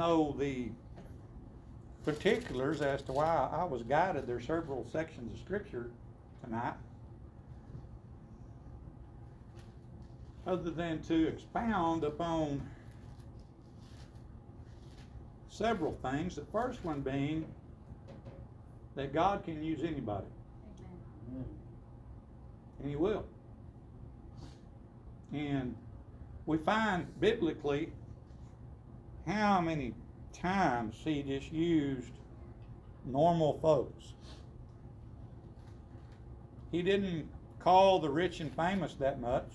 know the particulars as to why I was guided. There's several sections of scripture tonight. Other than to expound upon several things. The first one being that God can use anybody, Amen. and He will. And we find biblically how many times He just used normal folks. He didn't call the rich and famous that much.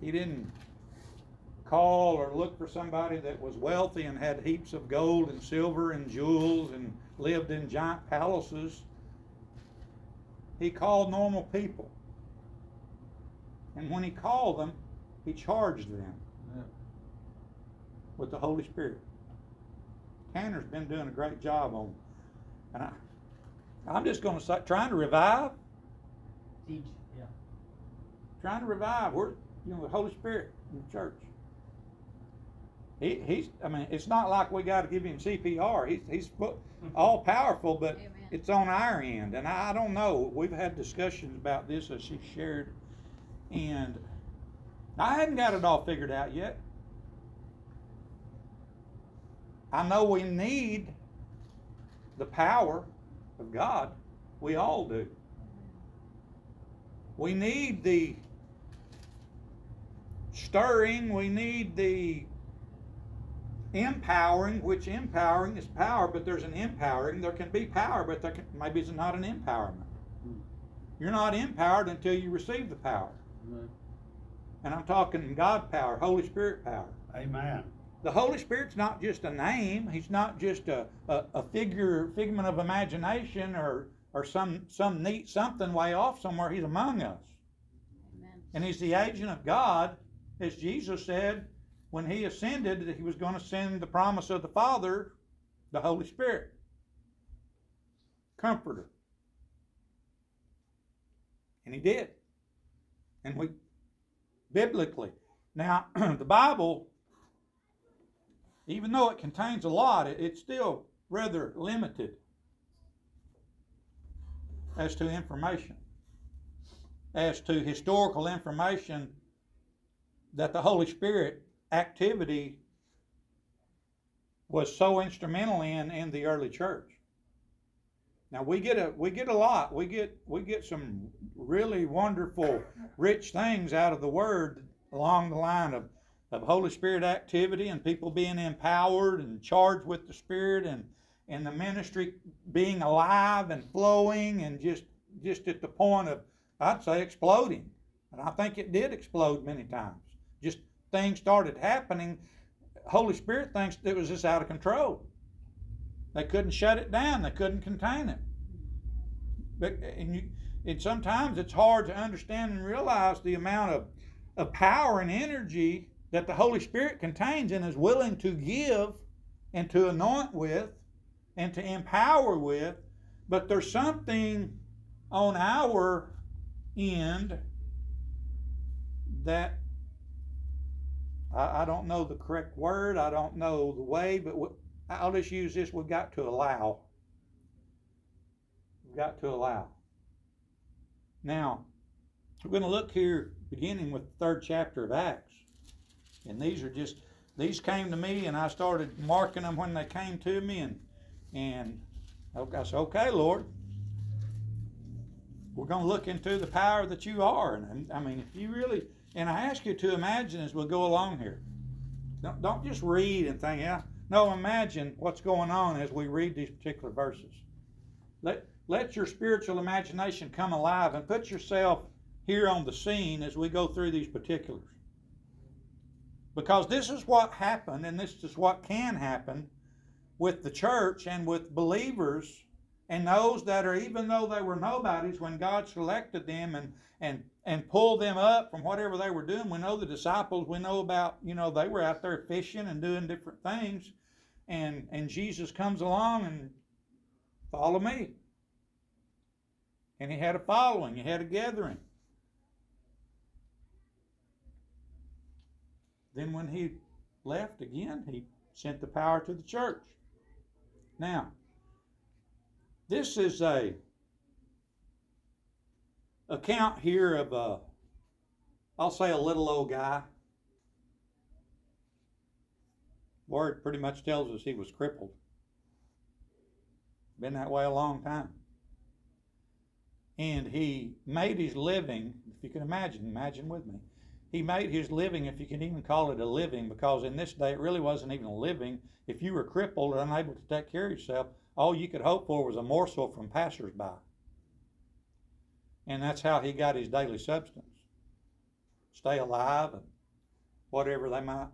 He didn't call or look for somebody that was wealthy and had heaps of gold and silver and jewels and lived in giant palaces. He called normal people. And when he called them, he charged them Yeah. with the Holy Spirit. Tanner's been doing a great job on, and I, I'm just going to say, trying to revive, Teach, yeah. trying to revive. We're, you know, the Holy Spirit in the church. He, he's, I mean, it's not like we got to give him CPR. He's, he's all powerful, but Amen. it's on our end. And I, I don't know. We've had discussions about this as she shared, and I hadn't got it all figured out yet. I know we need the power of God. We all do. We need the stirring, we need the empowering, which empowering is power, but there's an empowering. There can be power, but there can, maybe it's not an empowerment. Hmm. You're not empowered until you receive the power. Right. And I'm talking God power, Holy Spirit power. Amen. The Holy Spirit's not just a name. He's not just a, a, a figure, figment of imagination or, or some, some neat something way off somewhere. He's among us. Amen. And he's the agent of God, as Jesus said when he ascended, that he was going to send the promise of the Father, the Holy Spirit. Comforter. And he did. And we, biblically. Now, the Bible, even though it contains a lot, it, it's still rather limited as to information as to historical information that the Holy Spirit activity was so instrumental in in the early church. Now we get a we get a lot. We get we get some really wonderful, rich things out of the Word along the line of of Holy Spirit activity and people being empowered and charged with the Spirit and and the ministry being alive and flowing and just just at the point of I'd say exploding. And I think it did explode many times. Just things started happening. Holy Spirit thinks it was just out of control. They couldn't shut it down. They couldn't contain it. But and you and sometimes it's hard to understand and realize the amount of, of power and energy that the Holy Spirit contains and is willing to give and to anoint with and to empower with. But there's something on our end that I, I don't know the correct word, I don't know the way, but we, I'll just use this we've got to allow. We've got to allow. Now, we're going to look here beginning with the third chapter of Acts. And these are just, these came to me and I started marking them when they came to me and, and I said, okay, Lord, we're going to look into the power that you are. And I mean, if you really, and I ask you to imagine as we go along here. Don't, don't just read and think, yeah. No, imagine what's going on as we read these particular verses. Let, let your spiritual imagination come alive and put yourself here on the scene as we go through these particulars. Because this is what happened, and this is what can happen with the church and with believers and those that are even though they were nobodies when God selected them and and and pull them up from whatever they were doing. We know the disciples. We know about you know they were out there fishing and doing different things, and and Jesus comes along and follow me. And he had a following. He had a gathering. then when he left again, he sent the power to the church. Now, this is a account here of a, I'll say a little old guy. Word pretty much tells us he was crippled. Been that way a long time. And he made his living, if you can imagine, imagine with me. He made his living, if you can even call it a living, because in this day it really wasn't even a living. If you were crippled or unable to take care of yourself, all you could hope for was a morsel from passersby. And that's how he got his daily substance. Stay alive and whatever they might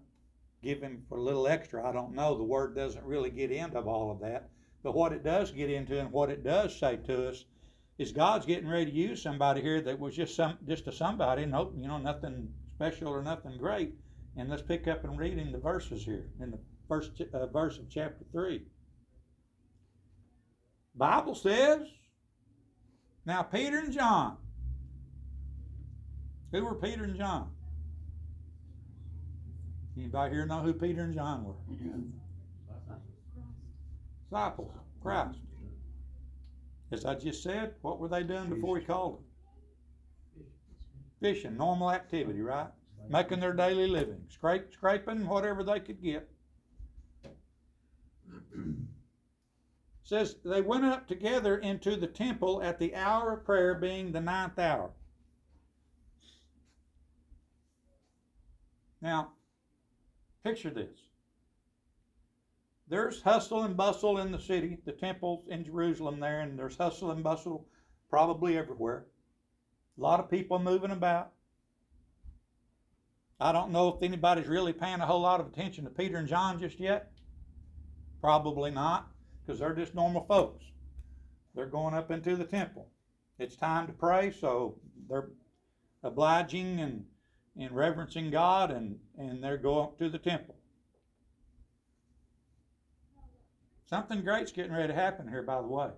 give him for a little extra. I don't know. The word doesn't really get into all of that. But what it does get into and what it does say to us is God's getting ready to use somebody here that was just some just a somebody, no, you know, nothing special or nothing great. And let's pick up and read in the verses here in the first uh, verse of chapter three. Bible says, now Peter and John. Who were Peter and John? Anybody here know who Peter and John were? Disciples, Christ. As I just said, what were they doing before he called them? Fishing, normal activity, right? Making their daily living, scrape, scraping whatever they could get. Says they went up together into the temple at the hour of prayer, being the ninth hour. Now, picture this. There's hustle and bustle in the city, the temples in Jerusalem there, and there's hustle and bustle probably everywhere. A lot of people moving about. I don't know if anybody's really paying a whole lot of attention to Peter and John just yet. Probably not, because they're just normal folks. They're going up into the temple. It's time to pray, so they're obliging and, and reverencing God, and, and they're going to the temple. Something great's getting ready to happen here, by the way.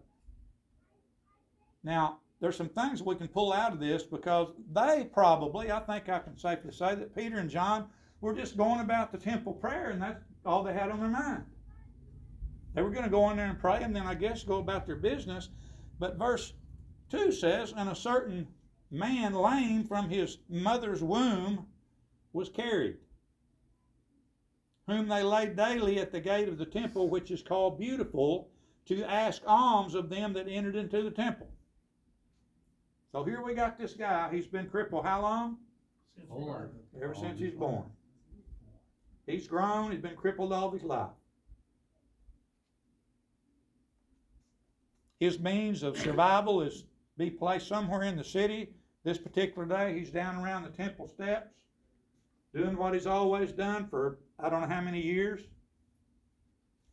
Now, there's some things we can pull out of this because they probably, I think I can safely say that Peter and John were just going about the temple prayer and that's all they had on their mind. They were going to go in there and pray and then I guess go about their business. But verse 2 says, And a certain man lame from his mother's womb was carried whom they laid daily at the gate of the temple, which is called Beautiful, to ask alms of them that entered into the temple. So here we got this guy. He's been crippled how long? Since Ever since he's born. He's grown. He's been crippled all his life. His means of survival is be placed somewhere in the city. This particular day, he's down around the temple steps, doing what he's always done for I don't know how many years.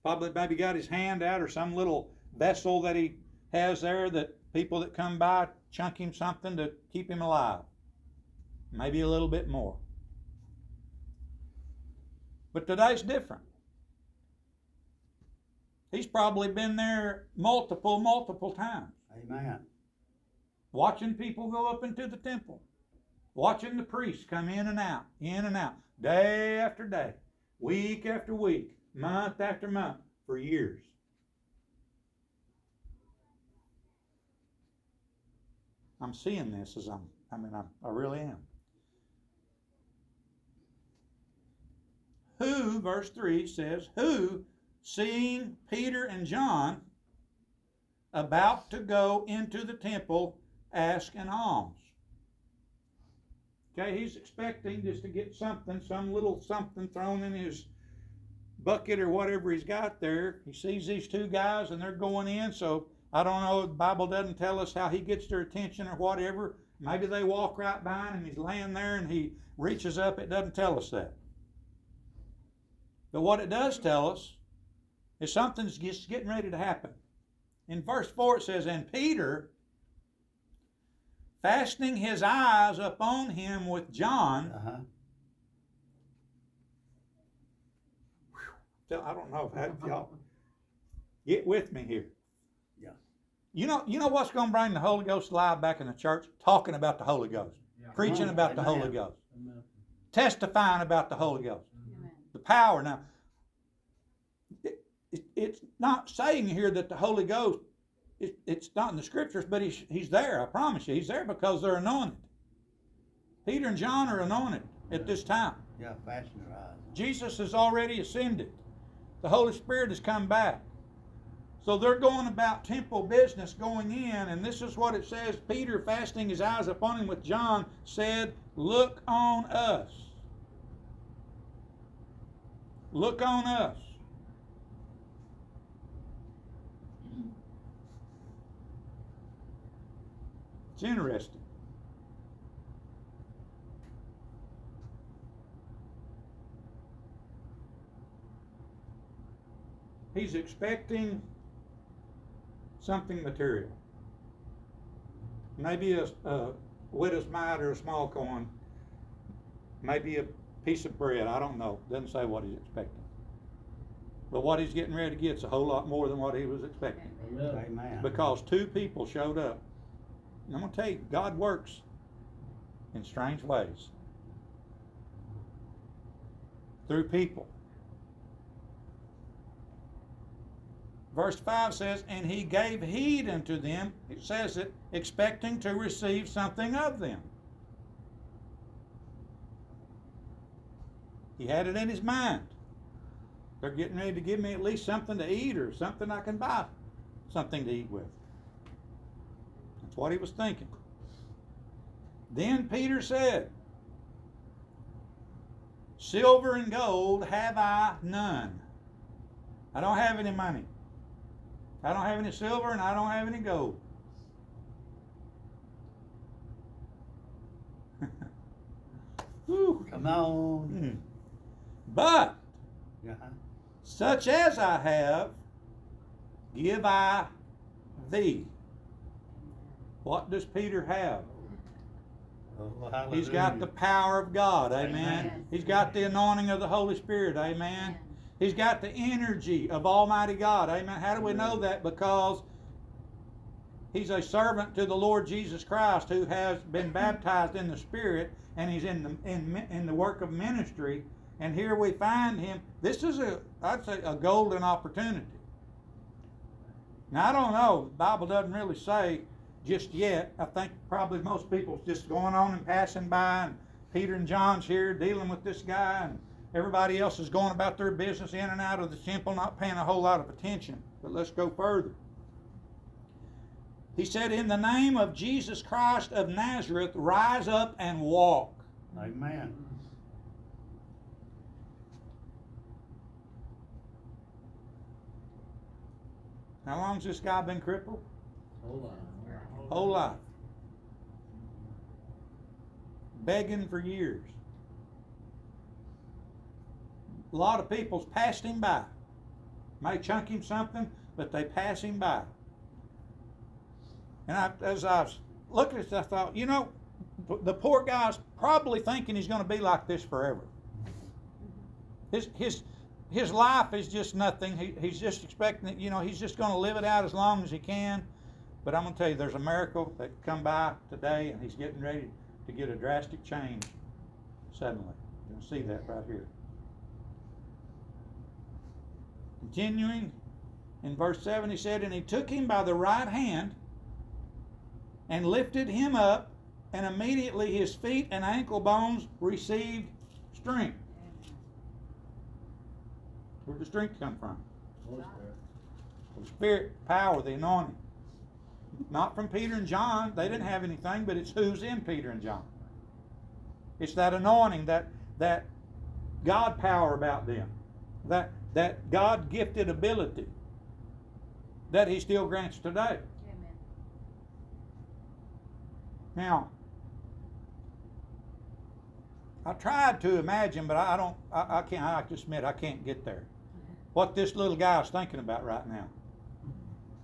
Probably maybe got his hand out or some little vessel that he has there that people that come by chunk him something to keep him alive. Maybe a little bit more. But today's different. He's probably been there multiple, multiple times. Amen. Watching people go up into the temple. Watching the priests come in and out, in and out, day after day week after week, month after month, for years. I'm seeing this as I'm, I mean, I, I really am. Who, verse 3 says, who, seeing Peter and John about to go into the temple, ask an alms. Okay, he's expecting just to get something, some little something thrown in his bucket or whatever he's got there. He sees these two guys and they're going in, so I don't know, the Bible doesn't tell us how he gets their attention or whatever. Maybe they walk right by him and he's laying there and he reaches up. It doesn't tell us that. But what it does tell us is something's just getting ready to happen. In verse 4 it says, And Peter, fastening his eyes upon him with John. Uh-huh. I don't know if y'all get with me here. Yeah. You know, you know what's going to bring the Holy Ghost alive back in the church? Talking about the Holy Ghost, Yeah. preaching about the Holy Ghost. Amen. testifying about the Holy Ghost. Amen. The power. Now, it, it, it's not saying here that the Holy Ghost, it, it's not in the scriptures, but he's, he's there. I promise you. He's there because they're anointed. Peter and John are anointed at this time. Yeah, fasten your eyes. Jesus has already ascended. The Holy Spirit has come back. So they're going about temple business going in, and this is what it says Peter, fasting his eyes upon him with John, said, Look on us. Look on us. It's interesting. He's expecting something material. Maybe a, a widow's mite or a small coin. Maybe a piece of bread. I don't know. Doesn't say what he's expecting. But what he's getting ready to get's a whole lot more than what he was expecting. Amen. Amen. Because two people showed up. I'm going to tell you, God works in strange ways through people. Verse 5 says, And he gave heed unto them, it says it, expecting to receive something of them. He had it in his mind. They're getting ready to give me at least something to eat or something I can buy something to eat with. What he was thinking. Then Peter said, Silver and gold have I none. I don't have any money. I don't have any silver and I don't have any gold. Whew. Come on. Hmm. But Yeah. such as I have, give I thee. What does Peter have? Oh, He's got the power of God, amen. Amen. He's got the anointing of the Holy Spirit, amen. He's got the energy of Almighty God, amen. How do we know that? Because he's a servant to the Lord Jesus Christ who has been baptized in the Spirit and he's in the in, in the work of ministry. And here we find him. This is a I'd say a golden opportunity. Now I don't know. The Bible doesn't really say just yet. I think probably most people's just going on and passing by, and Peter and John's here dealing with this guy, and everybody else is going about their business in and out of the temple, not paying a whole lot of attention. But let's go further. He said, In the name of Jesus Christ of Nazareth, rise up and walk. Amen. How long's this guy been crippled? Hold on. Whole life. Begging for years. A lot of people's passed him by. May chunk him something, but they pass him by. And I, as I was looking at this, I thought, you know, the poor guy's probably thinking he's going to be like this forever. His his his life is just nothing. He, he's just expecting, it, you know, he's just going to live it out as long as he can. But I'm going to tell you, there's a miracle that come by today, and he's getting ready to get a drastic change suddenly. You're going to see that right here. Continuing in verse 7, he said, And he took him by the right hand and lifted him up, and immediately his feet and ankle bones received strength. Where'd the strength come from? Holy Spirit. The Spirit, power, the anointing. Not from Peter and John. They didn't have anything, but it's who's in Peter and John. It's that anointing, that that God power about them, that that God gifted ability that He still grants today. Amen. Now, I tried to imagine, but I don't. I, I can't. I just admit, I can't get there. Mm-hmm. What this little guy is thinking about right now,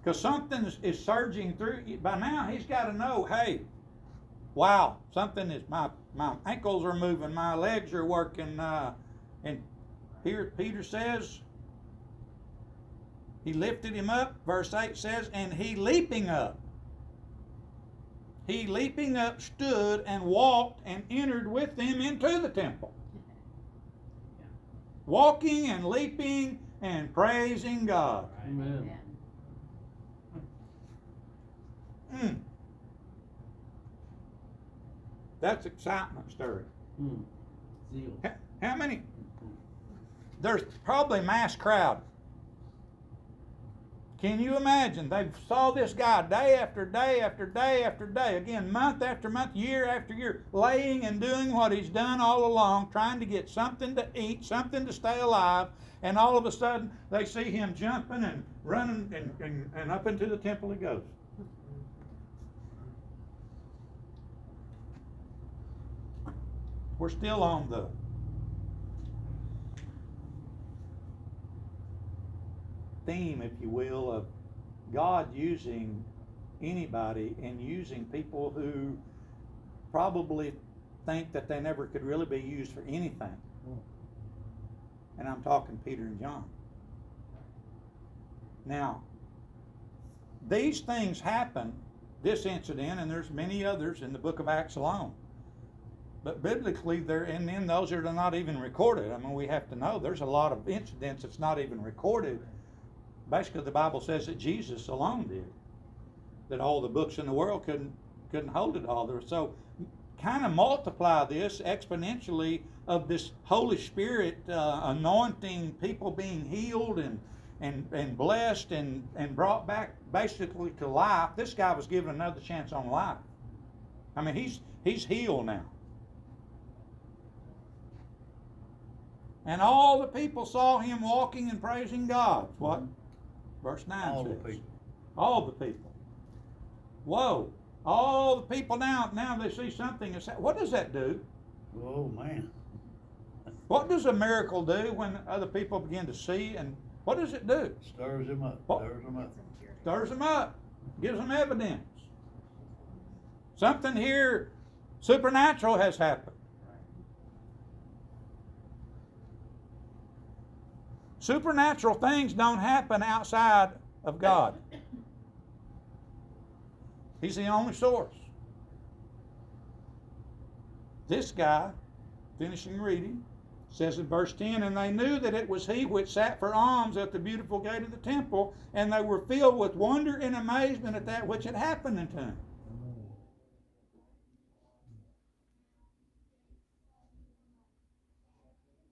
because something is, is surging through. By now, he's got to know. Hey, wow, something is my my ankles are moving, my legs are working, uh, and here Peter says. He lifted him up. Verse eight says, and he leaping up. he leaping up stood and walked and entered with them into the temple. Walking and leaping and praising God. Amen. Mm. That's excitement stirring. Hmm. Zeal. H- How many? There's probably mass crowd. Can you imagine? They saw this guy day after day after day after day, again, month after month, year after year, laying and doing what he's done all along, trying to get something to eat, something to stay alive, and all of a sudden they see him jumping and running and, and, and up into the temple he goes. We're still on the theme, if you will, of God using anybody and using people who probably think that they never could really be used for anything. Hmm. And I'm talking Peter and John. Now, these things happen, this incident, and there's many others in the book of Acts alone. But biblically, there and then those are not even recorded. I mean, we have to know there's a lot of incidents that's not even recorded. Basically, the Bible says that Jesus alone did. That all the books in the world couldn't couldn't hold it all. There, so kind of multiply this exponentially of this Holy Spirit uh, anointing, people being healed and and and blessed and and brought back basically to life. This guy was given another chance on life. I mean, he's he's healed now. And all the people saw him walking and praising God. What? Verse 9 All the says. people. All the people. Whoa. All the people now, now they see something. and say, What does that do? Oh, man. What does a miracle do when other people begin to see? And what does it do? Stirs them up. What? Stirs him up. Stirs them up, gives them evidence. Something here supernatural has happened. Supernatural things don't happen outside of God. He's the only source. This guy, finishing reading, says in verse 10 And they knew that it was he which sat for alms at the beautiful gate of the temple, and they were filled with wonder and amazement at that which had happened unto him.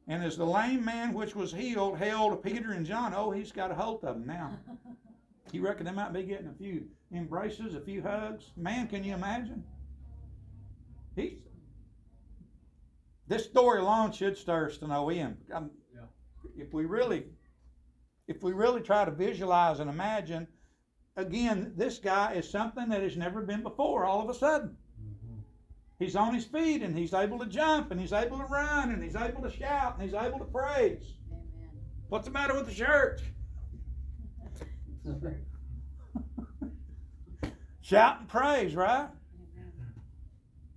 And as the lame man which was healed held Peter and John, oh, he's got a hold of them now. You reckon they might be getting a few embraces, a few hugs? Man, can you imagine? He's this story alone should stir us to no end. Um. If we really, if we really try to visualize and imagine, again, this guy is something that has never been before. All of a sudden, he's on his feet and he's able to jump and he's able to run and he's able to shout and he's able to praise. Amen. What's the matter with the church? Shout and praise, right? Amen.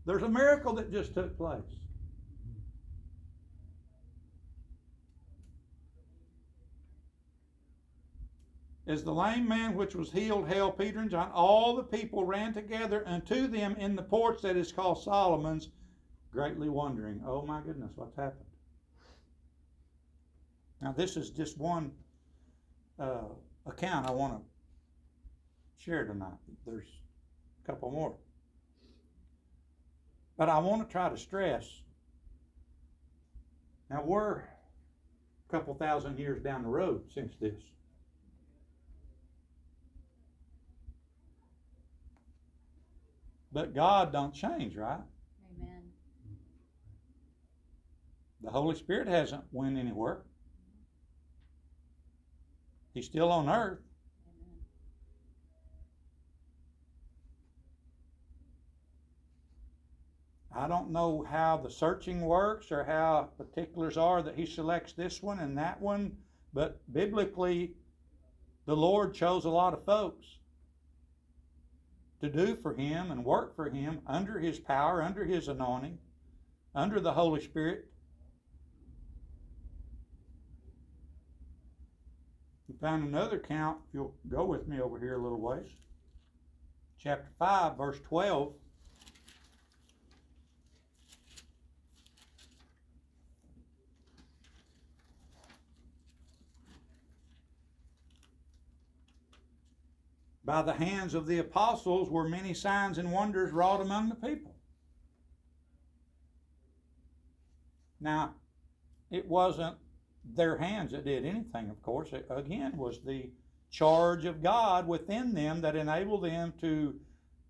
There's a miracle that just took place. As the lame man which was healed held Peter and John, all the people ran together unto them in the porch that is called Solomon's, greatly wondering, oh my goodness, what's happened? Now, this is just one uh, account I want to share tonight. There's a couple more. But I want to try to stress. Now we're a couple thousand years down the road since this. But God don't change, right? Amen. The Holy Spirit hasn't went anywhere. He's still on earth. Amen. I don't know how the searching works or how particulars are that he selects this one and that one, but biblically, the Lord chose a lot of folks to do for him and work for him under his power, under his anointing, under the Holy Spirit. You find another count, if you'll go with me over here a little ways. Chapter 5, verse 12. By the hands of the apostles were many signs and wonders wrought among the people. Now, it wasn't their hands that did anything, of course. It, again, was the charge of God within them that enabled them to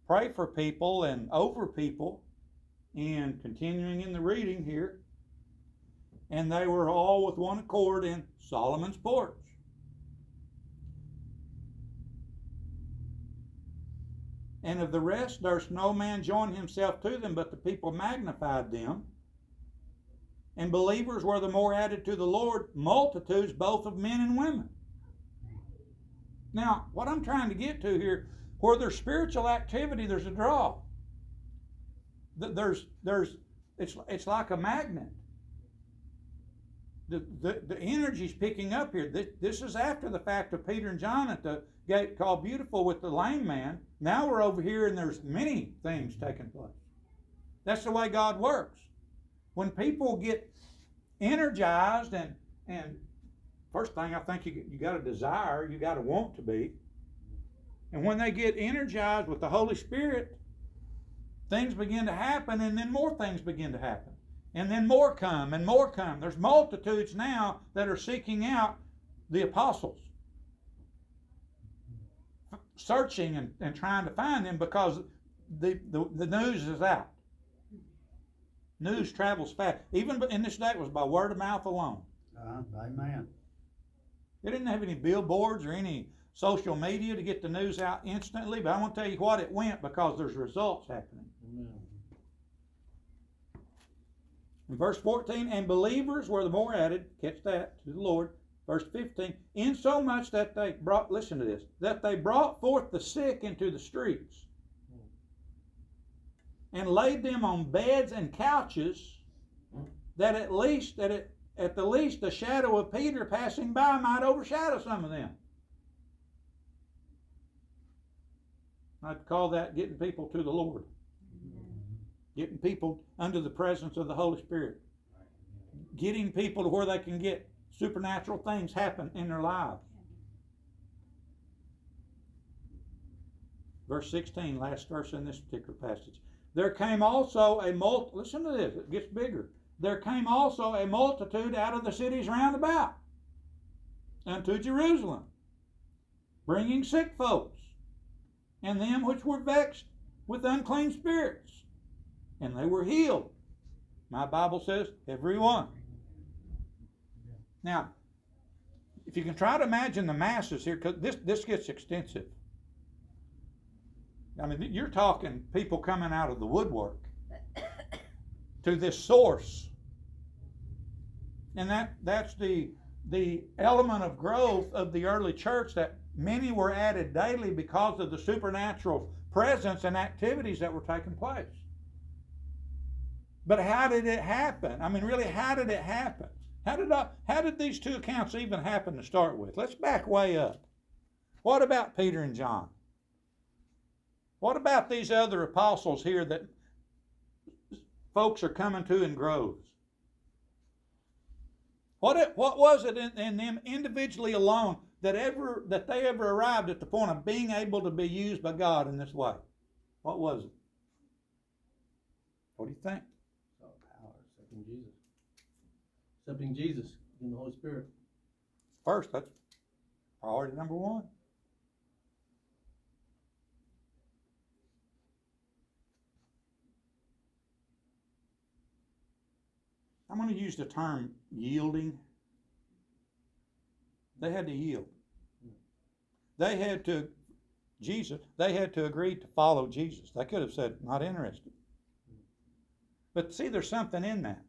pray for people and over people. And continuing in the reading here, and they were all with one accord in Solomon's porch. And of the rest, durst no man join himself to them, but the people magnified them. And believers were the more added to the Lord, multitudes both of men and women. Now, what I'm trying to get to here, where there's spiritual activity, there's a draw. There's, there's, it's, it's like a magnet. The, the, the energy's picking up here. This, this is after the fact of Peter and John at the gate called Beautiful with the lame man. Now we're over here and there's many things taking place. That's the way God works. When people get energized and and first thing I think you you got a desire, you got to want to be. And when they get energized with the Holy Spirit, things begin to happen and then more things begin to happen. And then more come and more come. There's multitudes now that are seeking out the apostles searching and, and trying to find them because the, the, the news is out. News travels fast. Even in this day, it was by word of mouth alone. Uh, amen. They didn't have any billboards or any social media to get the news out instantly, but I want to tell you what it went because there's results happening. Amen. In verse 14, and believers were the more added, catch that, to the Lord. Verse 15, insomuch that they brought, listen to this, that they brought forth the sick into the streets and laid them on beds and couches, that at least, that it, at the least, the shadow of Peter passing by might overshadow some of them. I'd call that getting people to the Lord. Getting people under the presence of the Holy Spirit. Getting people to where they can get supernatural things happen in their lives. Verse 16, last verse in this particular passage. There came also a multi, listen to this, it gets bigger. There came also a multitude out of the cities round about unto Jerusalem, bringing sick folks, and them which were vexed with unclean spirits, and they were healed. My Bible says, everyone. Now, if you can try to imagine the masses here, because this, this gets extensive. I mean, you're talking people coming out of the woodwork to this source. And that, that's the, the element of growth of the early church that many were added daily because of the supernatural presence and activities that were taking place. But how did it happen? I mean, really, how did it happen? How did, I, how did these two accounts even happen to start with? Let's back way up. What about Peter and John? What about these other apostles here that folks are coming to in groves? What, it, what was it in, in them individually alone that ever that they ever arrived at the point of being able to be used by God in this way? What was it? What do you think? Saw power, accepting Jesus. Accepting Jesus in the Holy Spirit. First, that's priority number one. I'm going to use the term yielding. They had to yield. They had to, Jesus, they had to agree to follow Jesus. They could have said, not interested. But see, there's something in that.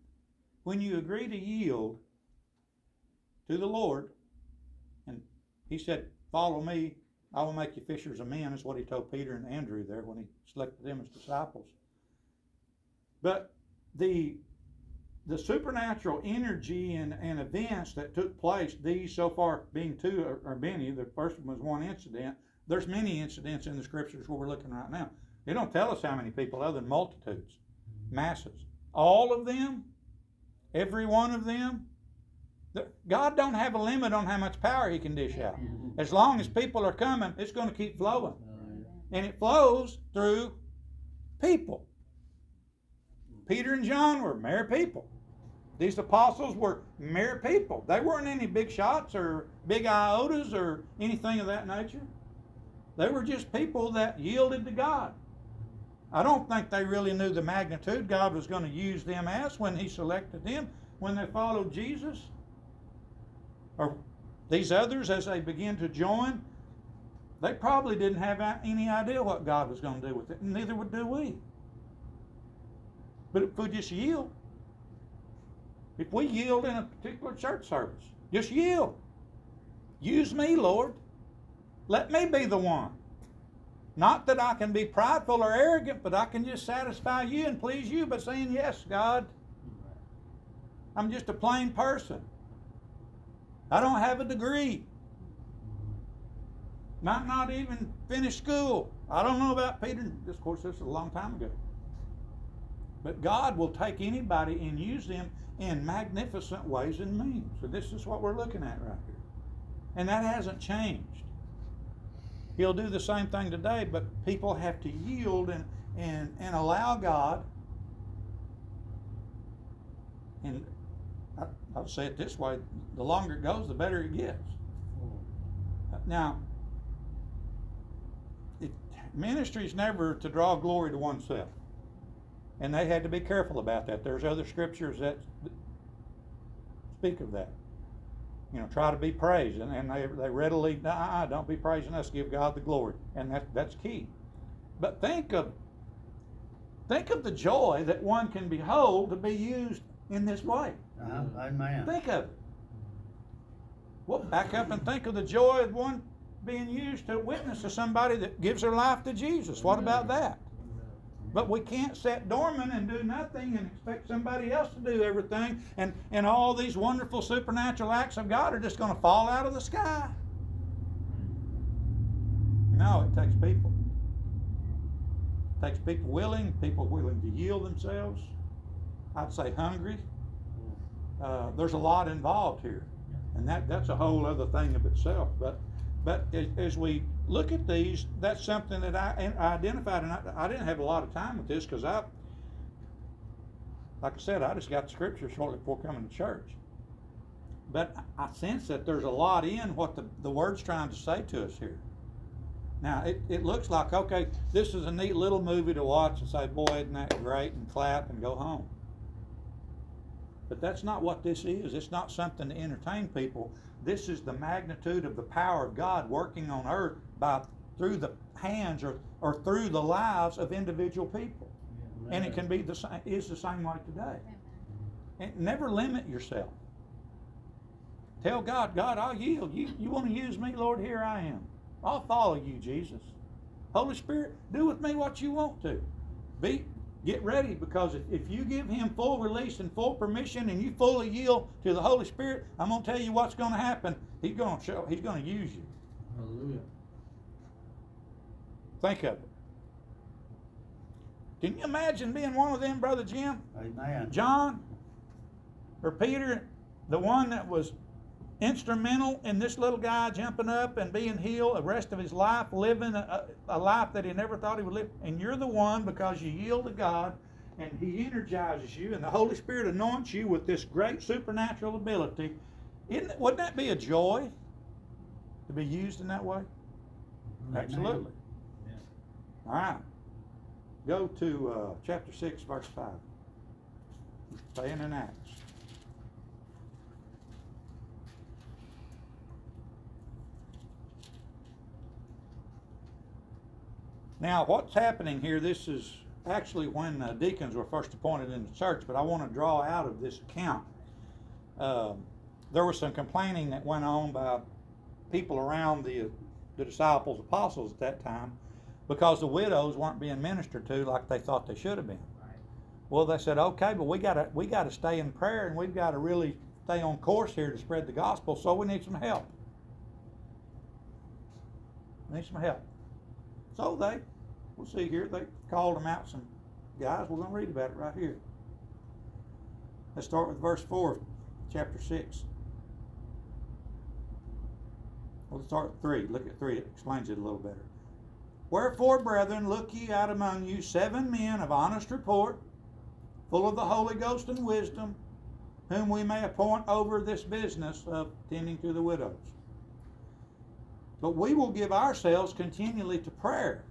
When you agree to yield to the Lord, and He said, Follow me, I will make you fishers of men, is what He told Peter and Andrew there when He selected them as disciples. But the the supernatural energy and, and events that took place, these so far being two or, many, the first one was one incident. There's many incidents in the scriptures where we're looking right now. They don't tell us how many people other than multitudes, masses. All of them, every one of them, God don't have a limit on how much power He can dish out. As long as people are coming, it's going to keep flowing. And it flows through people. Peter and John were mere people. These apostles were mere people. They weren't any big shots or big iotas or anything of that nature. They were just people that yielded to God. I don't think they really knew the magnitude God was going to use them as when He selected them, when they followed Jesus. Or these others, as they begin to join, they probably didn't have any idea what God was going to do with it, and neither would do we. But if we just yield, if we yield in a particular church service, just yield. Use me, Lord. Let me be the one. Not that I can be prideful or arrogant, but I can just satisfy you and please you by saying, Yes, God. I'm just a plain person. I don't have a degree. Might not even finish school. I don't know about Peter. Of course, this is a long time ago. But God will take anybody and use them in magnificent ways and means. So this is what we're looking at right here. And that hasn't changed. He'll do the same thing today, but people have to yield and, and, and allow God. And I, I'll say it this way the longer it goes, the better it gets. Now, it, ministry is never to draw glory to oneself. And they had to be careful about that. There's other scriptures that speak of that. You know, try to be praised. And, and they, they readily, uh don't be praising us, give God the glory. And that, that's key. But think of think of the joy that one can behold to be used in this way. Uh-huh. Amen. Think of it. Well, back up and think of the joy of one being used to witness to somebody that gives their life to Jesus. What about that? But we can't sit dormant and do nothing and expect somebody else to do everything, and, and all these wonderful supernatural acts of God are just going to fall out of the sky. No, it takes people. It takes people willing, people willing to yield themselves. I'd say hungry. Uh, there's a lot involved here, and that, that's a whole other thing of itself. But but as, as we look at these, that's something that I, I identified, and I, I didn't have a lot of time with this because I, like I said, I just got the scripture shortly before coming to church. But I sense that there's a lot in what the, the word's trying to say to us here. Now, it, it looks like, okay, this is a neat little movie to watch and say, boy, isn't that great, and clap and go home. But that's not what this is. It's not something to entertain people. This is the magnitude of the power of God working on earth by through the hands or, or through the lives of individual people. And it can be the same is the same way today. And never limit yourself. Tell God, God, I'll yield. You you want to use me, Lord, here I am. I'll follow you, Jesus. Holy Spirit, do with me what you want to. Be get ready because if, if you give him full release and full permission and you fully yield to the Holy Spirit, I'm gonna tell you what's gonna happen. He's gonna show he's gonna use you. Hallelujah. Think of it. Can you imagine being one of them, Brother Jim? Amen. John or Peter, the one that was instrumental in this little guy jumping up and being healed the rest of his life, living a, a life that he never thought he would live. And you're the one because you yield to God and He energizes you and the Holy Spirit anoints you with this great supernatural ability. Isn't, wouldn't that be a joy to be used in that way? Absolutely. All right. Go to uh, chapter 6, verse 5. Staying in Acts. Now, what's happening here, this is actually when uh, deacons were first appointed in the church, but I want to draw out of this account. Um, there was some complaining that went on by people around the, the disciples, apostles at that time, because the widows weren't being ministered to like they thought they should have been. Well, they said, okay, but we gotta we gotta stay in prayer and we've got to really stay on course here to spread the gospel. So we need some help. We need some help. So they, we'll see here, they called them out some guys. We're gonna read about it right here. Let's start with verse four, chapter six. We'll start at three. Look at three. It explains it a little better. Wherefore, brethren, look ye out among you seven men of honest report, full of the Holy Ghost and wisdom, whom we may appoint over this business of tending to the widows. But we will give ourselves continually to prayer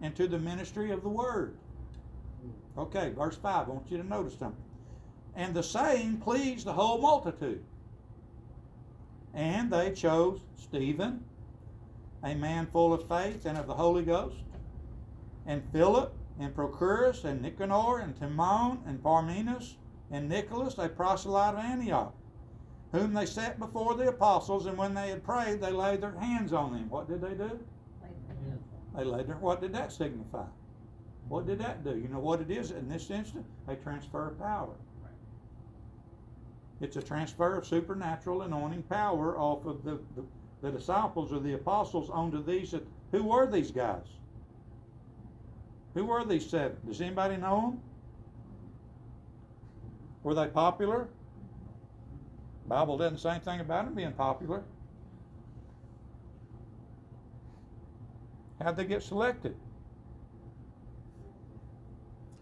and to the ministry of the word. Okay, verse 5. I want you to notice something. And the saying pleased the whole multitude. And they chose Stephen, a man full of faith and of the Holy Ghost, and Philip, and Prochorus, and Nicanor, and Timon, and Parmenas, and Nicholas, a proselyte of Antioch, whom they set before the apostles, and when they had prayed, they laid their hands on them. What did they do? They laid their, what did that signify? What did that do? You know what it is in this instant? A transfer of power. It's a transfer of supernatural anointing power off of the, the, the disciples or the apostles onto these. That, who were these guys? Who were these seven? Does anybody know them? Were they popular? Bible doesn't say anything about them being popular. How'd they get selected?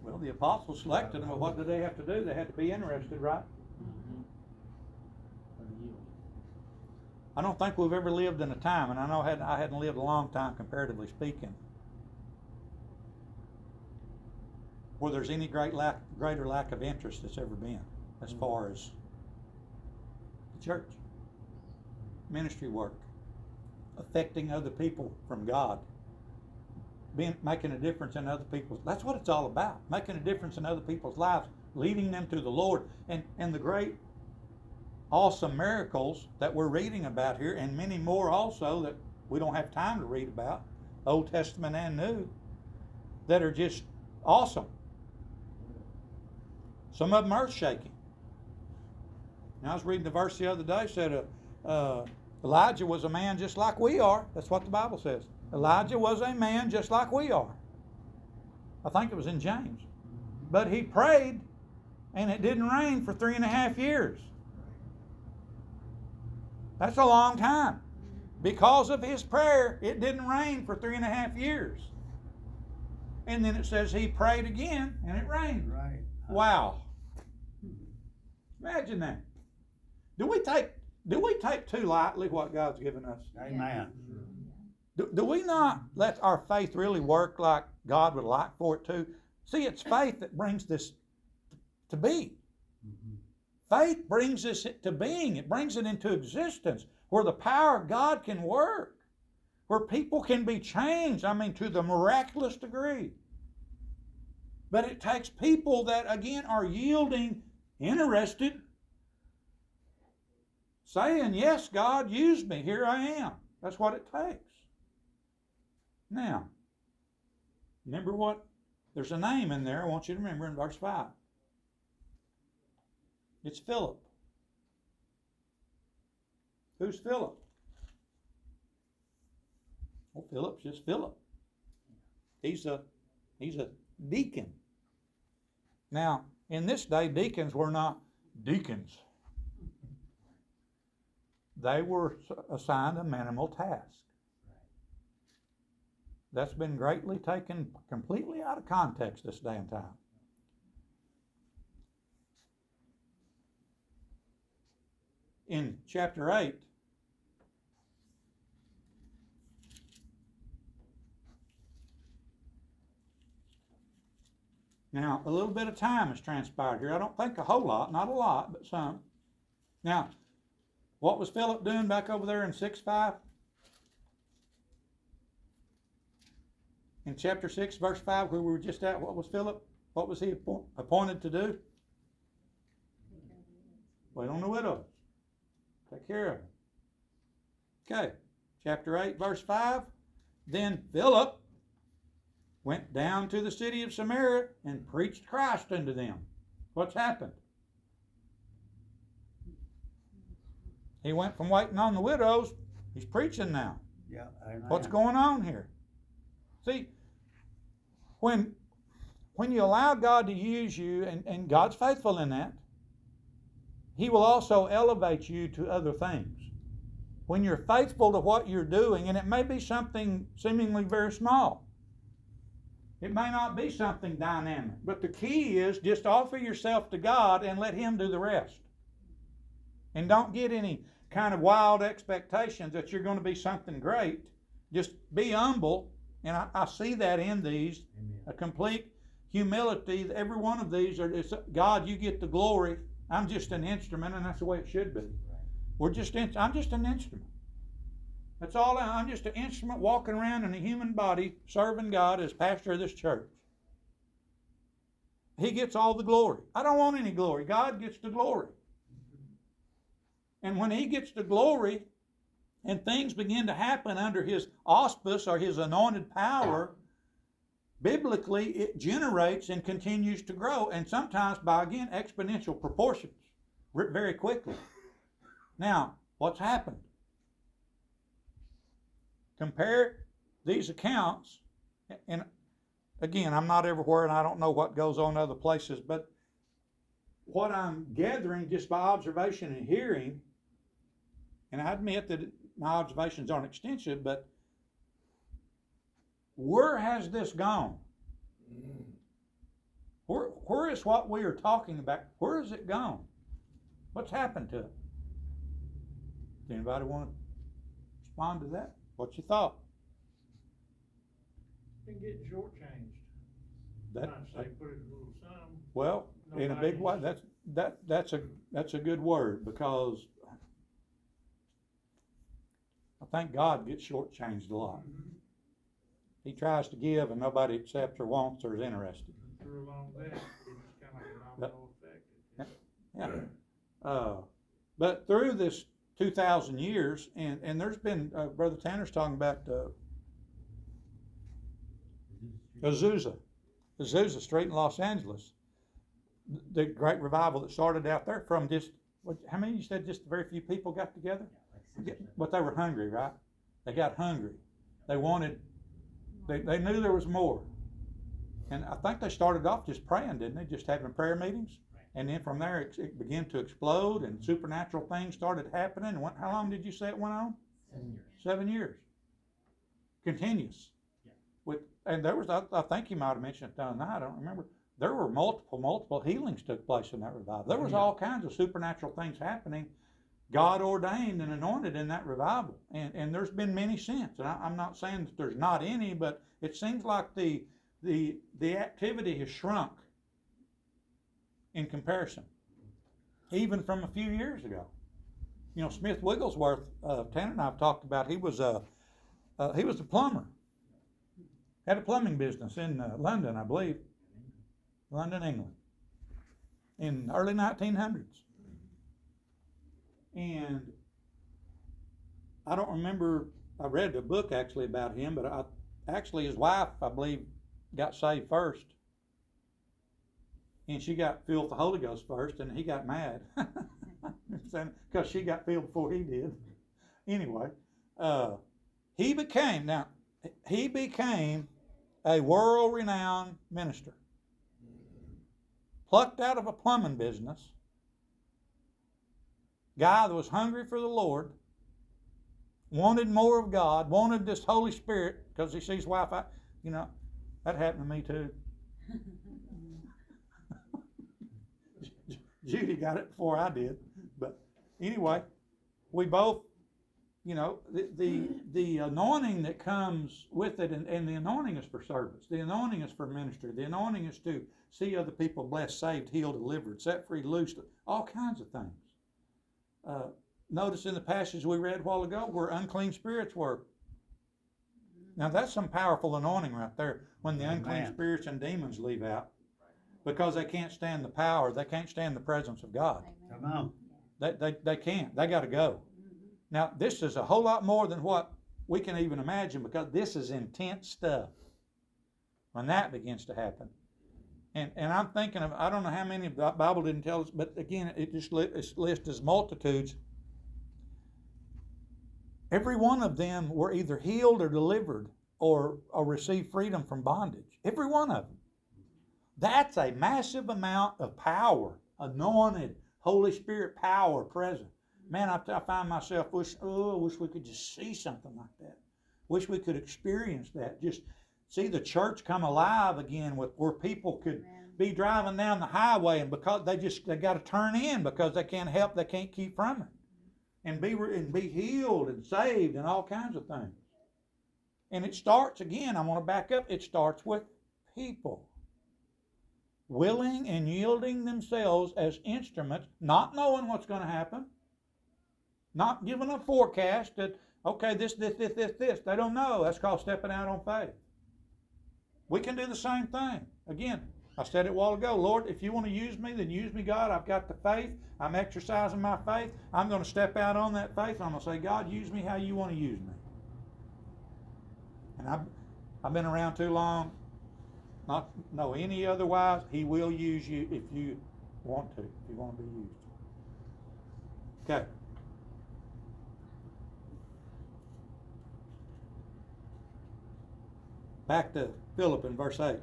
Well, the apostles selected them, but what did they have to do? They had to be interested, right? I don't think we've ever lived in a time, and I know I hadn't, I hadn't lived a long time comparatively speaking, where there's any great lack, greater lack of interest that's ever been as mm-hmm. far as the church, ministry work, affecting other people from God, being making a difference in other people's. That's what it's all about, making a difference in other people's lives, leading them to the Lord, and and the great awesome miracles that we're reading about here, and many more also that we don't have time to read about, Old Testament and New, that are just awesome. Some of them earth shaking. I was reading the verse the other day said uh, uh, Elijah was a man just like we are. That's what the Bible says. Elijah was a man just like we are. I think it was in James. But he prayed, and it didn't rain for three and a half years. That's a long time. Because of his prayer, it didn't rain for three and a half years. And then it says he prayed again and it rained. Right. Wow. Imagine that. Do we take do we take too lightly what God's given us? Amen. Do, do we not let our faith really work like God would like for it to? See, it's faith that brings this to be. Faith brings this to being, it brings it into existence where the power of God can work, where people can be changed, I mean, to the miraculous degree. But it takes people that, again, are yielding, interested, saying, Yes, God, use me. Here I am. That's what it takes. Now, remember what? There's a name in there I want you to remember in verse 5. It's Philip. Who's Philip? Well, Philip's just Philip. He's a he's a deacon. Now, in this day, deacons were not deacons. They were assigned a minimal task. That's been greatly taken completely out of context this day and time. In chapter 8, Now, a little bit of time has transpired here. I don't think a whole lot, not a lot, but some. Now, what was Philip doing back over there in 6 5? In chapter 6, verse 5, where we were just at, what was Philip? What was he appointed to do? Wait on the widows. Take care of them. Okay, chapter 8, verse 5. Then Philip went down to the city of Samaria and preached Christ unto them. What's happened? He went from waiting on the widows, he's preaching now. Yeah. What's going on here? See, when when you allow God to use you, and, and God's faithful in that, He will also elevate you to other things. when you're faithful to what you're doing, and it may be something seemingly very small. It may not be something dynamic, but the key is just offer yourself to God and let Him do the rest. And don't get any kind of wild expectations that you're going to be something great. Just be humble, and I, I see that in these a complete humility. Every one of these are God. You get the glory. I'm just an instrument, and that's the way it should be. We're just in, I'm just an instrument. That's all. I'm just an instrument walking around in a human body, serving God as pastor of this church. He gets all the glory. I don't want any glory. God gets the glory. And when He gets the glory, and things begin to happen under His auspice or His anointed power, biblically it generates and continues to grow, and sometimes by again exponential proportions, very quickly. Now, what's happened? Compare these accounts, and again, I'm not everywhere and I don't know what goes on in other places, but what I'm gathering just by observation and hearing, and I admit that my observations aren't extensive, but where has this gone? Where, where is what we are talking about? Where has it gone? What's happened to it? Does anybody want to respond to that? What's your thought? Been getting shortchanged. That, Not say put it a little sum. well, in a big way, that's, that, that's a, that's a good word because I think God gets shortchanged a lot. Mm-hmm. He tries to give and nobody accepts or wants or is interested. Through along that, it's kinda like a domino effect. Yeah. Uh, but through this two thousand years, and, and there's been, uh, Brother Tanner's talking about, uh, Azusa, Azusa Street in Los Angeles. The great revival that started out there from just, what, how many you said just very few people got together? Yeah, But they were hungry, right? They got hungry. They wanted, they, they knew there was more. And I think they started off just praying, didn't they? Just having prayer meetings? And then from there, it, it began to explode and supernatural things started happening. What, how long did you say it went on? Seven years. Seven years. Continuous. Yeah. With, and there was, I, I think you might have mentioned it the other night, I don't remember. There were multiple, multiple healings took place in that revival. There was Yeah. all kinds of supernatural things happening, God ordained and anointed in that revival. And, and there's been many since. And I, I'm not saying that there's not any, but it seems like the, the, the activity has shrunk in comparison, even from a few years ago. You know, Smith Wigglesworth, uh, Tanner and I have talked about. He was a uh, he was a plumber. Had a plumbing business in uh, London, I believe, London, England, in the early 1900s. And I don't remember. I read a book actually about him, but I actually his wife, I believe, got saved first and she got filled with the Holy Ghost first, and he got mad because she got filled before he did. Anyway, uh, he became now he became a world-renowned minister, plucked out of a plumbing business. Guy that was hungry for the Lord, wanted more of God, wanted this Holy Spirit because he sees wife. I, you know, that happened to me too. Judy got it before I did. But anyway, we both, you know, the the, the anointing that comes with it, and, and the anointing is for service. The anointing is for ministry. The anointing is to see other people blessed, saved, healed, delivered, set free, loosed, all kinds of things. Uh, notice in the passage we read a while ago where unclean spirits were. Now that's some powerful anointing right there when the unclean spirits and demons leave out because they can't stand the power, they can't stand the presence of God. Come on. They, they, they can't. They got to go. Now, this is a whole lot more than what we can even imagine because this is intense stuff when that begins to happen. And, and I'm thinking of, I don't know how many, the Bible didn't tell us, but again, it just lists as multitudes. Every one of them were either healed or delivered or, or received freedom from bondage. Every one of them. That's a massive amount of power, anointed, Holy Spirit power present. Man, I, I find myself wish, oh, I wish we could just see something like that. Wish we could experience that. Just see the church come alive again with where people could Amen. be driving down the highway and because they just they got to turn in because they can't help they can't keep from it and be and be healed and saved and all kinds of things. And it starts again i want to back up it starts with people willing and yielding themselves as instruments not knowing what's going to happen not giving a forecast that okay this this this this this they don't know that's called stepping out on faith we can do the same thing again I said it a while ago, Lord, if you want to use me, then use me, God. I've got the faith. I'm exercising my faith. I'm going to step out on that faith. I'm going to say, God, use me how you want to use me. And I've, I've been around too long, not know any otherwise. He will use you if you want to, if you want to be used. Okay. Back to Philip in verse 8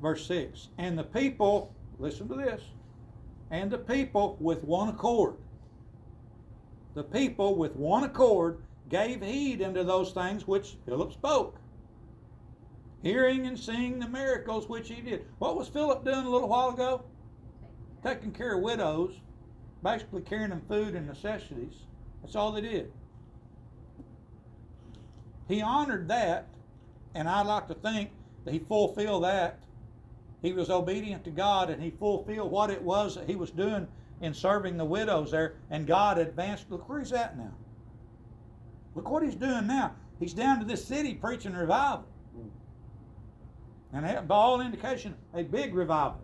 verse 6 and the people listen to this and the people with one accord the people with one accord gave heed unto those things which philip spoke hearing and seeing the miracles which he did. What was philip doing a little while ago? Taking care of widows basically carrying them food and necessities. That's all they did he honored that and i'd like to think that he fulfilled that he was obedient to God and he fulfilled what it was that he was doing in serving the widows there, and God advanced. Look where he's at now. Look what he's doing now. He's down to this city preaching revival. And by all indication, a big revival.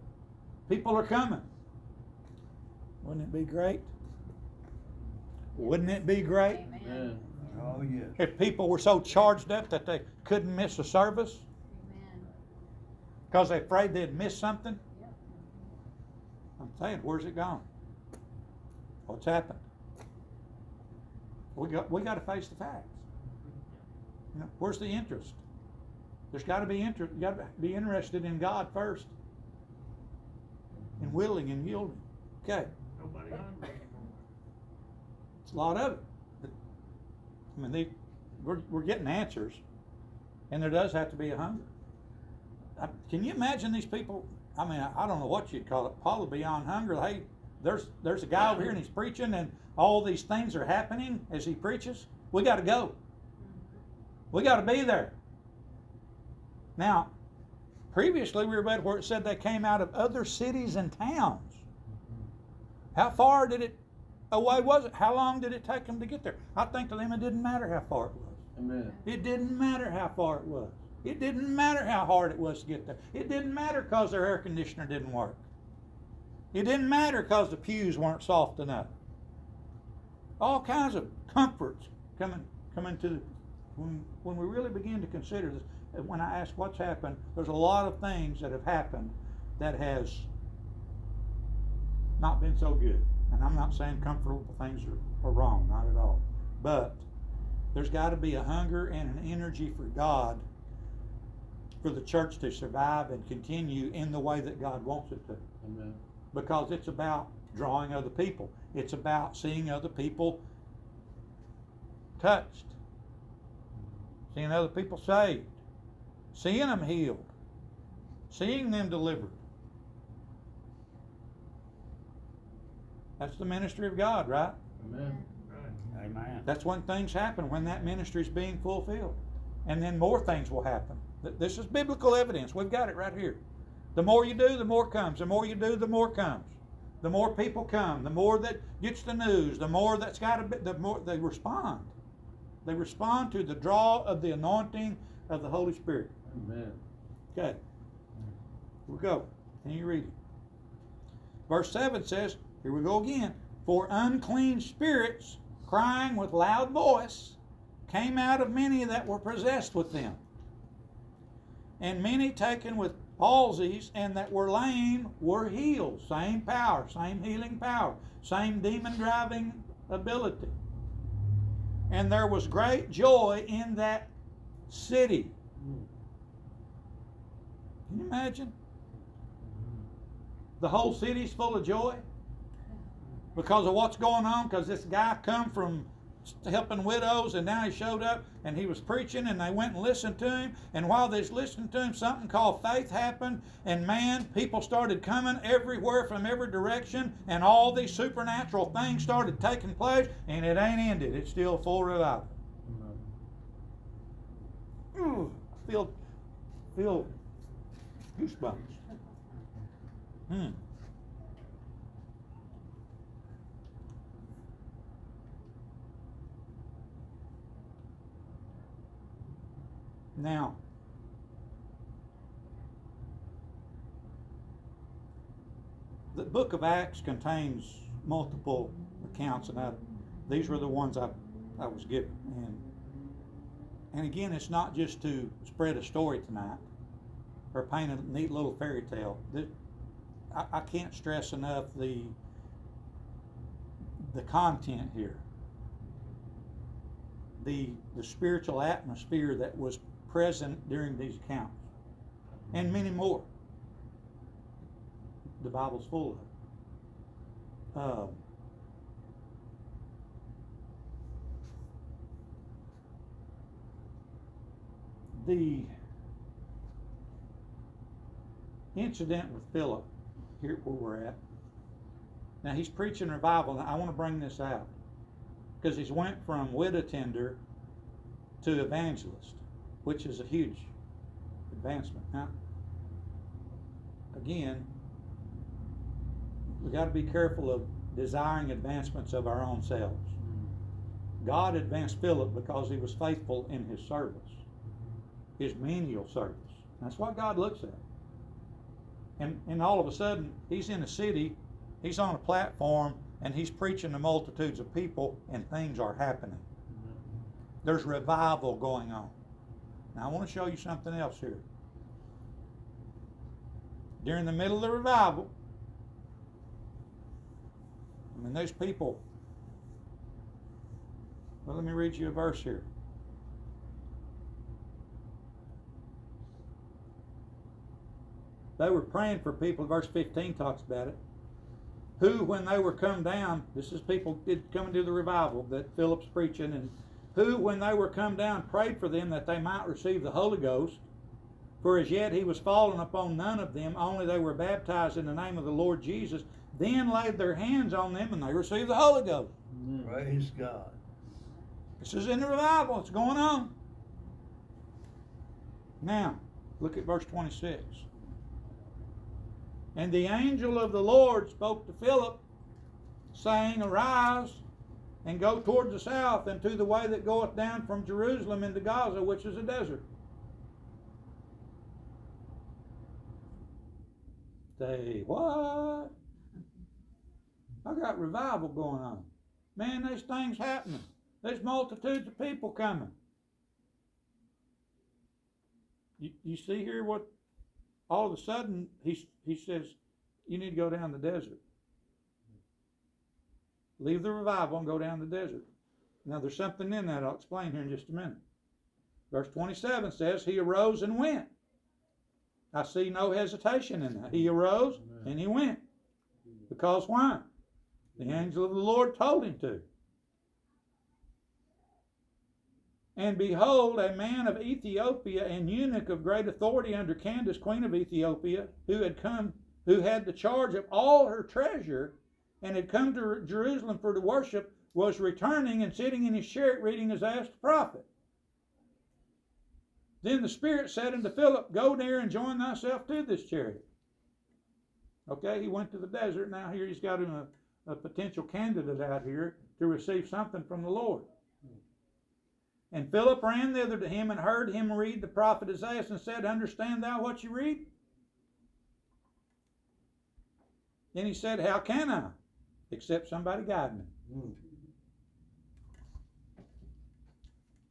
People are coming. Wouldn't it be great? Wouldn't it be great Amen. Amen. Oh, yes. if people were so charged up that they couldn't miss a service because they're afraid they'd miss something? Yep. I'm saying, where's it gone? What's happened? We got we got to face the facts. You know, where's the interest? There's got to be interest. You got to be interested in God first, and willing and yielding. Okay, Nobody hungry anymore. it's a lot of it. I mean, they, we're we're getting answers, and there does have to be a hunger. I, can you imagine these people? I mean, I, I don't know what you'd call it, probably beyond hunger. Hey, there's there's a guy over here and he's preaching, and all these things are happening as he preaches. We got to go. We got to be there. Now, previously we were read where it said they came out of other cities and towns. How far did it Oh, away was it? How long did it take them to get there? I think to them it didn't matter how far it was. Amen. It didn't matter how far it was. It didn't matter how hard it was to get there. It didn't matter because their air conditioner didn't work. It didn't matter because the pews weren't soft enough. All kinds of comforts coming coming to when when we really begin to consider this. When I ask what's happened, there's a lot of things that have happened that has not been so good. And I'm not saying comfortable things are, are wrong, not at all. But there's got to be a hunger and an energy for God for the church to survive and continue in the way that God wants it to. Amen. Because it's about drawing other people, it's about seeing other people touched, seeing other people saved, seeing them healed, seeing them delivered. That's the ministry of God, right? Amen. Right. Amen. That's when things happen, when that ministry is being fulfilled. And then more things will happen. This is biblical evidence. We've got it right here. The more you do, the more comes. The more you do, the more comes. The more people come, the more that gets the news, the more that's got to be, the more they respond. They respond to the draw of the anointing of the Holy Spirit. Amen. Okay. We'll go. Can you read it? Verse 7 says, here we go again. For unclean spirits, crying with loud voice, came out of many that were possessed with them. And many taken with palsies and that were lame were healed. Same power, same healing power, same demon driving ability. And there was great joy in that city. Can you imagine? The whole city's full of joy. Because of what's going on. Because this guy come from helping widows, and now he showed up and he was preaching, and they went and listened to him. And while they was listening to him, something called faith happened, and man, people started coming everywhere from every direction, and all these supernatural things started taking place, and it ain't ended. It's still full revival. Ooh, I feel feel goosebumps. Hmm. Now, the book of Acts contains multiple accounts, and I, these were the ones I, I was given. And and again, it's not just to spread a story tonight or paint a neat little fairy tale. This, I, I can't stress enough the the content here, the the spiritual atmosphere that was present during these accounts, and many more. The Bible's full of. Um, the incident with Philip, here where we're at. Now he's preaching revival. Now I want to bring this out because he's went from tender to evangelist, which is a huge advancement. Now, again, we got to be careful of desiring advancements of our own selves. Mm-hmm. God advanced Philip because he was faithful in his service his menial service. That's what God looks at. And, and all of a sudden, he's in a city, he's on a platform, and he's preaching to multitudes of people, and things are happening. Mm-hmm. There's revival going on. Now, I want to show you something else here. During the middle of the revival, I mean, those people. Well, let me read you a verse here. They were praying for people. Verse 15 talks about it. Who, when they were come down, this is people did coming to the revival that Philip's preaching, and who, when they were come down, prayed for them that they might receive the Holy Ghost. For as yet he was fallen upon none of them, only they were baptized in the name of the Lord Jesus. Then laid their hands on them, and they received the Holy Ghost. Praise God. This is in the revival. It's going on. Now, look at verse 26. And the angel of the Lord spoke to Philip, saying, Arise and go toward the south and to the way that goeth down from Jerusalem into Gaza, which is a desert. Say, what? I got revival going on. Man, there's things happening. There's multitudes of people coming. You, you see here what all of a sudden he, he says, You need to go down the desert. Leave the revival and go down the desert. Now there's something in that I'll explain here in just a minute. Verse 27 says, He arose and went. I see no hesitation in that. He arose and he went. Because why? The angel of the Lord told him to. And behold, a man of Ethiopia, and eunuch of great authority under Candace, queen of Ethiopia, who had come, who had the charge of all her treasure, and had come to Jerusalem for to worship, was returning and sitting in his chariot reading Isaiah the prophet. Then the Spirit said unto Philip, Go near and join thyself to this chariot. Okay, he went to the desert. Now here he's got a, a potential candidate out here to receive something from the Lord. And Philip ran thither to him and heard him read the prophet Isaiah and said, Understand thou what you read? Then he said, How can I? Except somebody guide me. Hmm.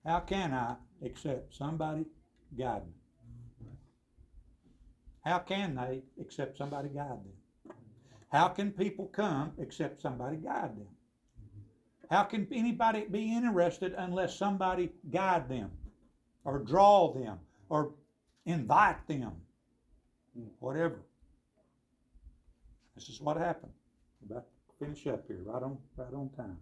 How can I except somebody guide me? How can they except somebody guide them? How can people come except somebody guide them? How can anybody be interested unless somebody guide them or draw them or invite them? Hmm. Whatever. This is what happened about finish up here, right on, right on time.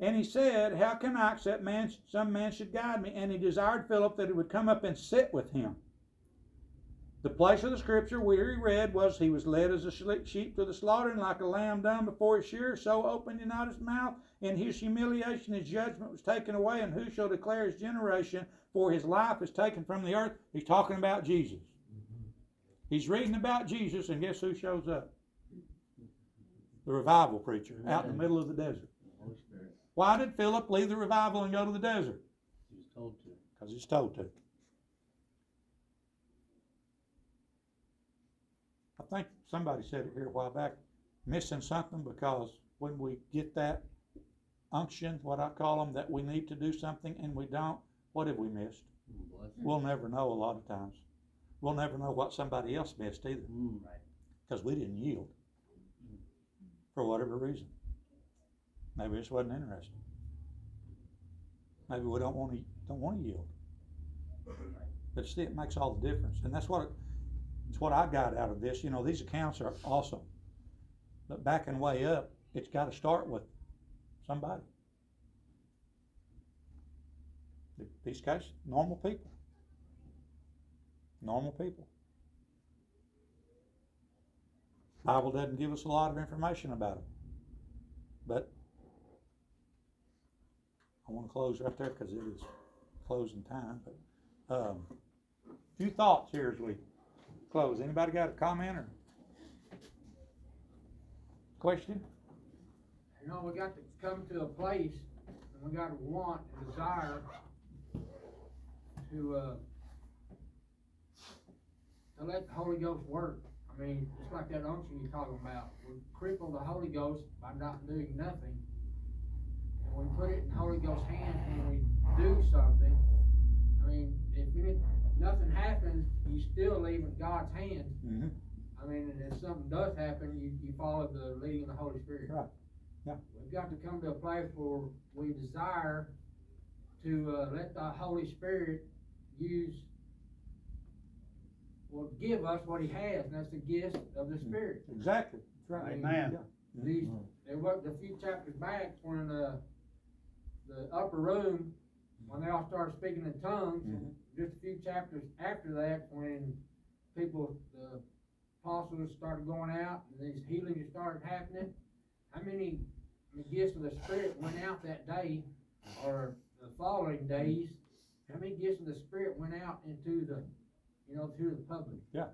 And he said, How can I accept man, some man should guide me? And he desired Philip that he would come up and sit with him. The place of the scripture where he read was, He was led as a sheep to the slaughter, and like a lamb dumb before his shearer, so opened he not his mouth. In his humiliation, his judgment was taken away, and who shall declare his generation? For his life is taken from the earth. He's talking about Jesus. Mm-hmm. He's reading about Jesus, and guess who shows up? The revival preacher out in the middle of the desert. Holy Why did Philip leave the revival and go to the desert? He was told to. Because he's told to. I think somebody said it here a while back, missing something because when we get that unction, what I call them, that we need to do something and we don't, what have we missed? Mm, Bless him. We'll never know a lot of times. We'll never know what somebody else missed either Mm. because we didn't yield for whatever reason. Maybe just wasn't interested. Maybe we don't want to don't want to yield. But see, it makes all the difference, and that's what it's what I got out of this. You know, these accounts are awesome, but backing way up, it's got to start with somebody. These guys, normal people, normal people. Bible doesn't give us a lot of information about them. But I want to close right there because it is closing time. But um, few thoughts here as we close. Anybody got a comment or question? You know, we got to come to a place, and we got to want and desire to, uh, to let the Holy Ghost work. I mean, just like that unction you're talking about, we cripple the Holy Ghost by not doing nothing. And we put it in the Holy Ghost's hands when we do something. I mean, if any, nothing happens, you still leave it in God's hand. Mm-hmm. I mean, and if something does happen, you, you follow the leading of the Holy Spirit. Right. Yeah. We've got to come to a place where we desire to, uh, let the Holy Spirit use, well, give us what he has, and that's the gift of the Spirit. Exactly. That's right. Amen. Yeah. These, there was a few chapters back when, uh, the upper room, when they all started speaking in tongues, Mhm. just a few chapters after that, when people, the apostles started going out and these healings started happening, how many gifts of the Spirit went out that day or the following days? How many gifts of the Spirit went out into the, you know, to the public? Yeah.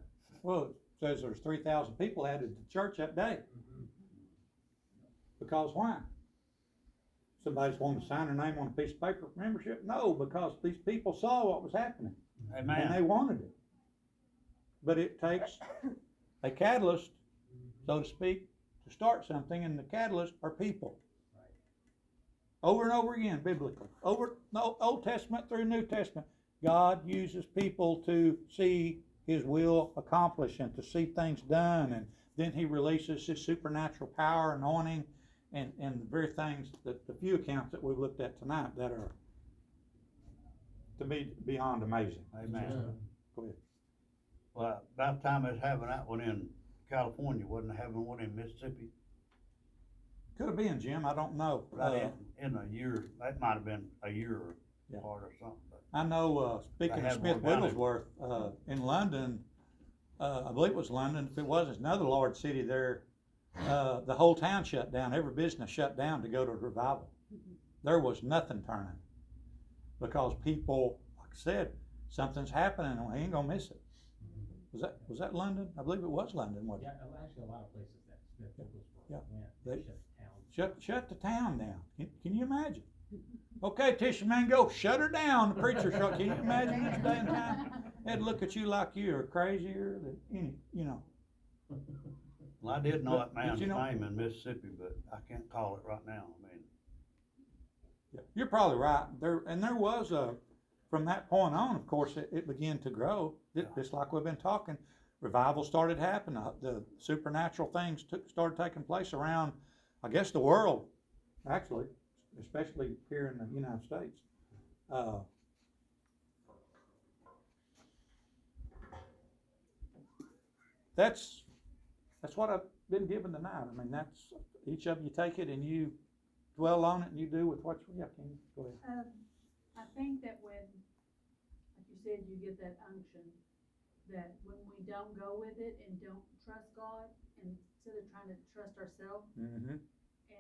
Well, it says there's three thousand people added to church that day. Mm-hmm. Because why? Somebody's wanting to sign their name on a piece of paper for membership? No, because these people saw what was happening and they wanted it. But it takes a catalyst, so to speak, to start something, and the catalyst are people. Over and over again, biblically, over no Old Testament through New Testament, God uses people to see His will accomplished and to see things done, and then He releases His supernatural power, anointing, and and the very things that the few accounts that we've looked at tonight that are to me beyond amazing. Amen. Go ahead. Well, about time it's having that one in California, wasn't it having one in Mississippi? Could have been, Jim. I don't know. Right Uh, in, in a year, that might have been a year Yeah. apart or something, but I know, uh, speaking I of had Smith one down there. Wigglesworth, uh, in London, uh, I believe it was London, if it was, it's another large city there, uh, the whole town shut down, every business shut down to go to a revival. There was nothing turning. Because people, like I said, something's happening and we ain't gonna miss it. Was that, was that London? I believe it was London, wasn't Yeah, well, actually, a lot of places that Smith Wigglesworth Yeah. went, They- they shut down. Shut, shut the town down. Can, can you imagine? Okay, Tishomingo, shut her down. The preacher shut, can you imagine this day and time? They'd look at you like you are crazier than any, you know. well, I did know that man's you know- name in Mississippi, but I can't call it right now, I mean. Yeah, You're probably right. There, and there was a, from that point on, of course, it, it began to grow, Yeah. just like we've been talking. Revival started happening, uh, the supernatural things took, started taking place around, I guess, the world, actually, especially here in the United States. Uh, That's, that's what I've been given tonight. I mean, that's, each of you take it and you dwell on it and you do with what, you- yeah, Kenny, go ahead. Um, I think that when, like you said, you get that unction, that when we don't go with it and don't trust God, and instead of trying to trust ourselves Mm-hmm.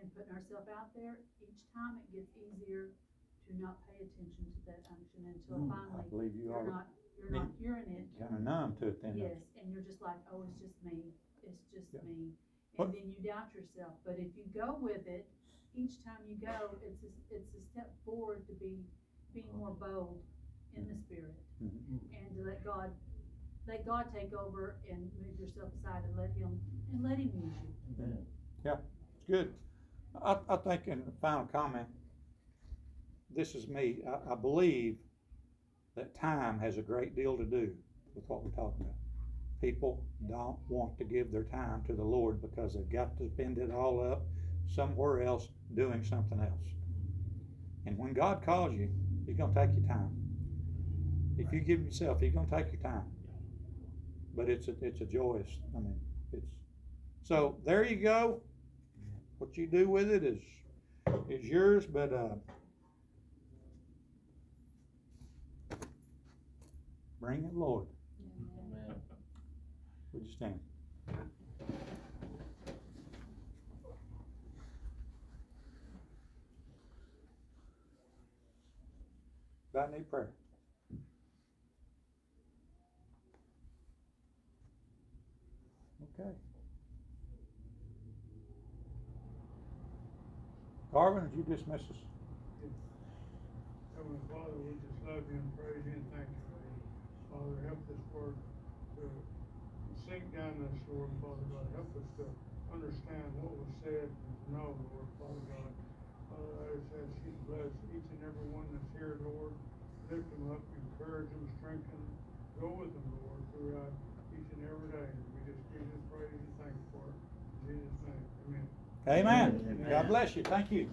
And putting ourselves out there, each time it gets easier to not pay attention to that unction until Mm, I finally believe you you're are not, you're not hearing it. kinda numb to it then. don't? Yes, and you're just like, oh, it's just me, it's just Yeah. me, What- and then you doubt yourself, but if you go with it, each time you go, it's a, it's a step forward to be, being more bold in the spirit. Mhm. And to let God, let God take over and move yourself aside and let him, and let him use you. Amen. It's good. I, I think in the final comment, this is me, I, I believe that time has a great deal to do with what we're talking about. People don't want to give their time to the Lord because they've got to spend it all up somewhere else doing something else. And when God calls you, He's gonna take your time. If you give yourself, He's gonna take your time. But it's a, it's a joyous, I mean, it's, so there you go. What you do with it is, is yours, but, uh, bring it, Lord. Amen. Would you stand? About need prayer. Okay. Garvin, would you dismiss us? Heavenly Father, we just love you and praise you and thank you. Father, help this word to sink down this, Lord, Father God. Help us to understand what was said and know, Lord, Father God. Father, I just ask you to bless each and every one that's here, Lord. Lift them up, encourage them, strengthen them. Go with them, Lord, throughout Amen. Amen. God bless you. Thank you.